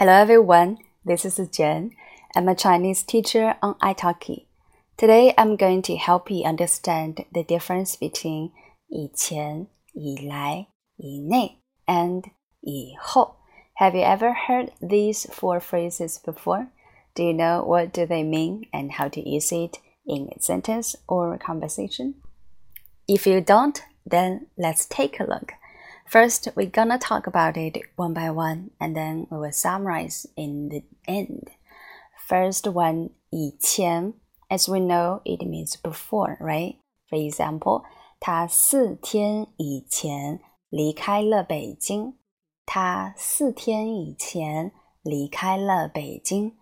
Hello everyone, this is Jen. I'm a Chinese teacher on italki. Today I'm going to help you understand the difference between 以前,以来,以内 and 以后. Have you ever heard these four phrases before? Do you know what do they mean and how to use it in a sentence or conversation? If you don't, then let's take a look. First, we're gonna talk about it one by one, and then we will summarize in the end. First one, 以前, as we know, it means before, right? For example, 他四天以前离开了北京。他四天以前离开了北京。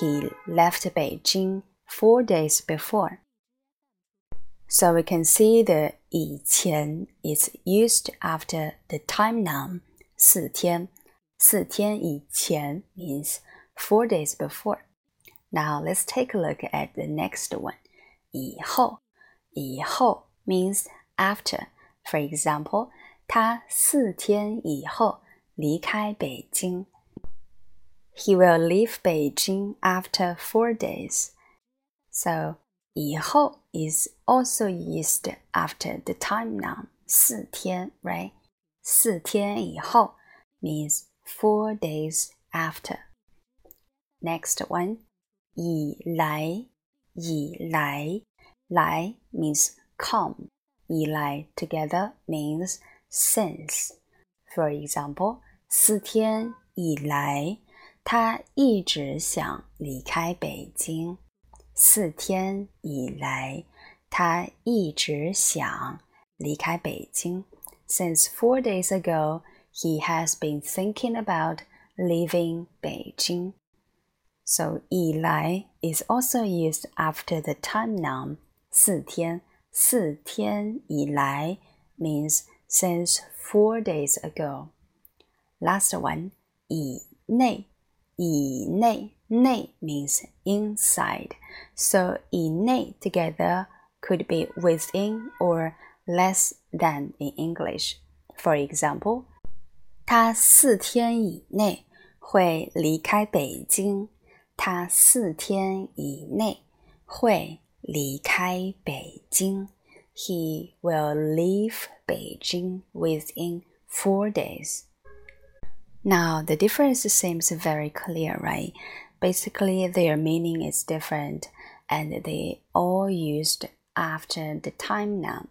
He left Beijing four days before. So we can see the 以前 is used after the time noun 四天。四天以前 means four days before. Now let's take a look at the next one. 以后，以后 means after. For example, 他四天以后离开北京。He will leave Beijing after four days. So 以后 is also used after the time noun 四天，right? 四天以后 means four days after. Next one, 以来，以来，来 means come. 以来 together means since. For example, 四天以来，他一直想离开北京。 四天以来，他一直想离开北京。Since four days ago, he has been thinking about leaving Beijing. So 以来 is also used after the time noun 四天。四天以来 means since four days ago. Last one 以内，以内。 内 means inside, so 以内 together could be within or less than in English. For example, 他四天以内会离开北京。他四天以内会离开北京。He will leave Beijing within four days. Now, the difference seems very clear, right? Basically, their meaning is different and they all used after the time noun.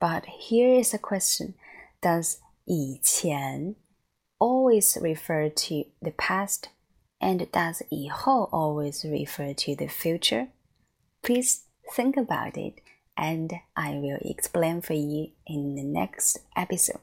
But here is a question Does 以前 always refer to the past? And does 以后 always refer to the future? Please think about it and I will explain for you in the next episode.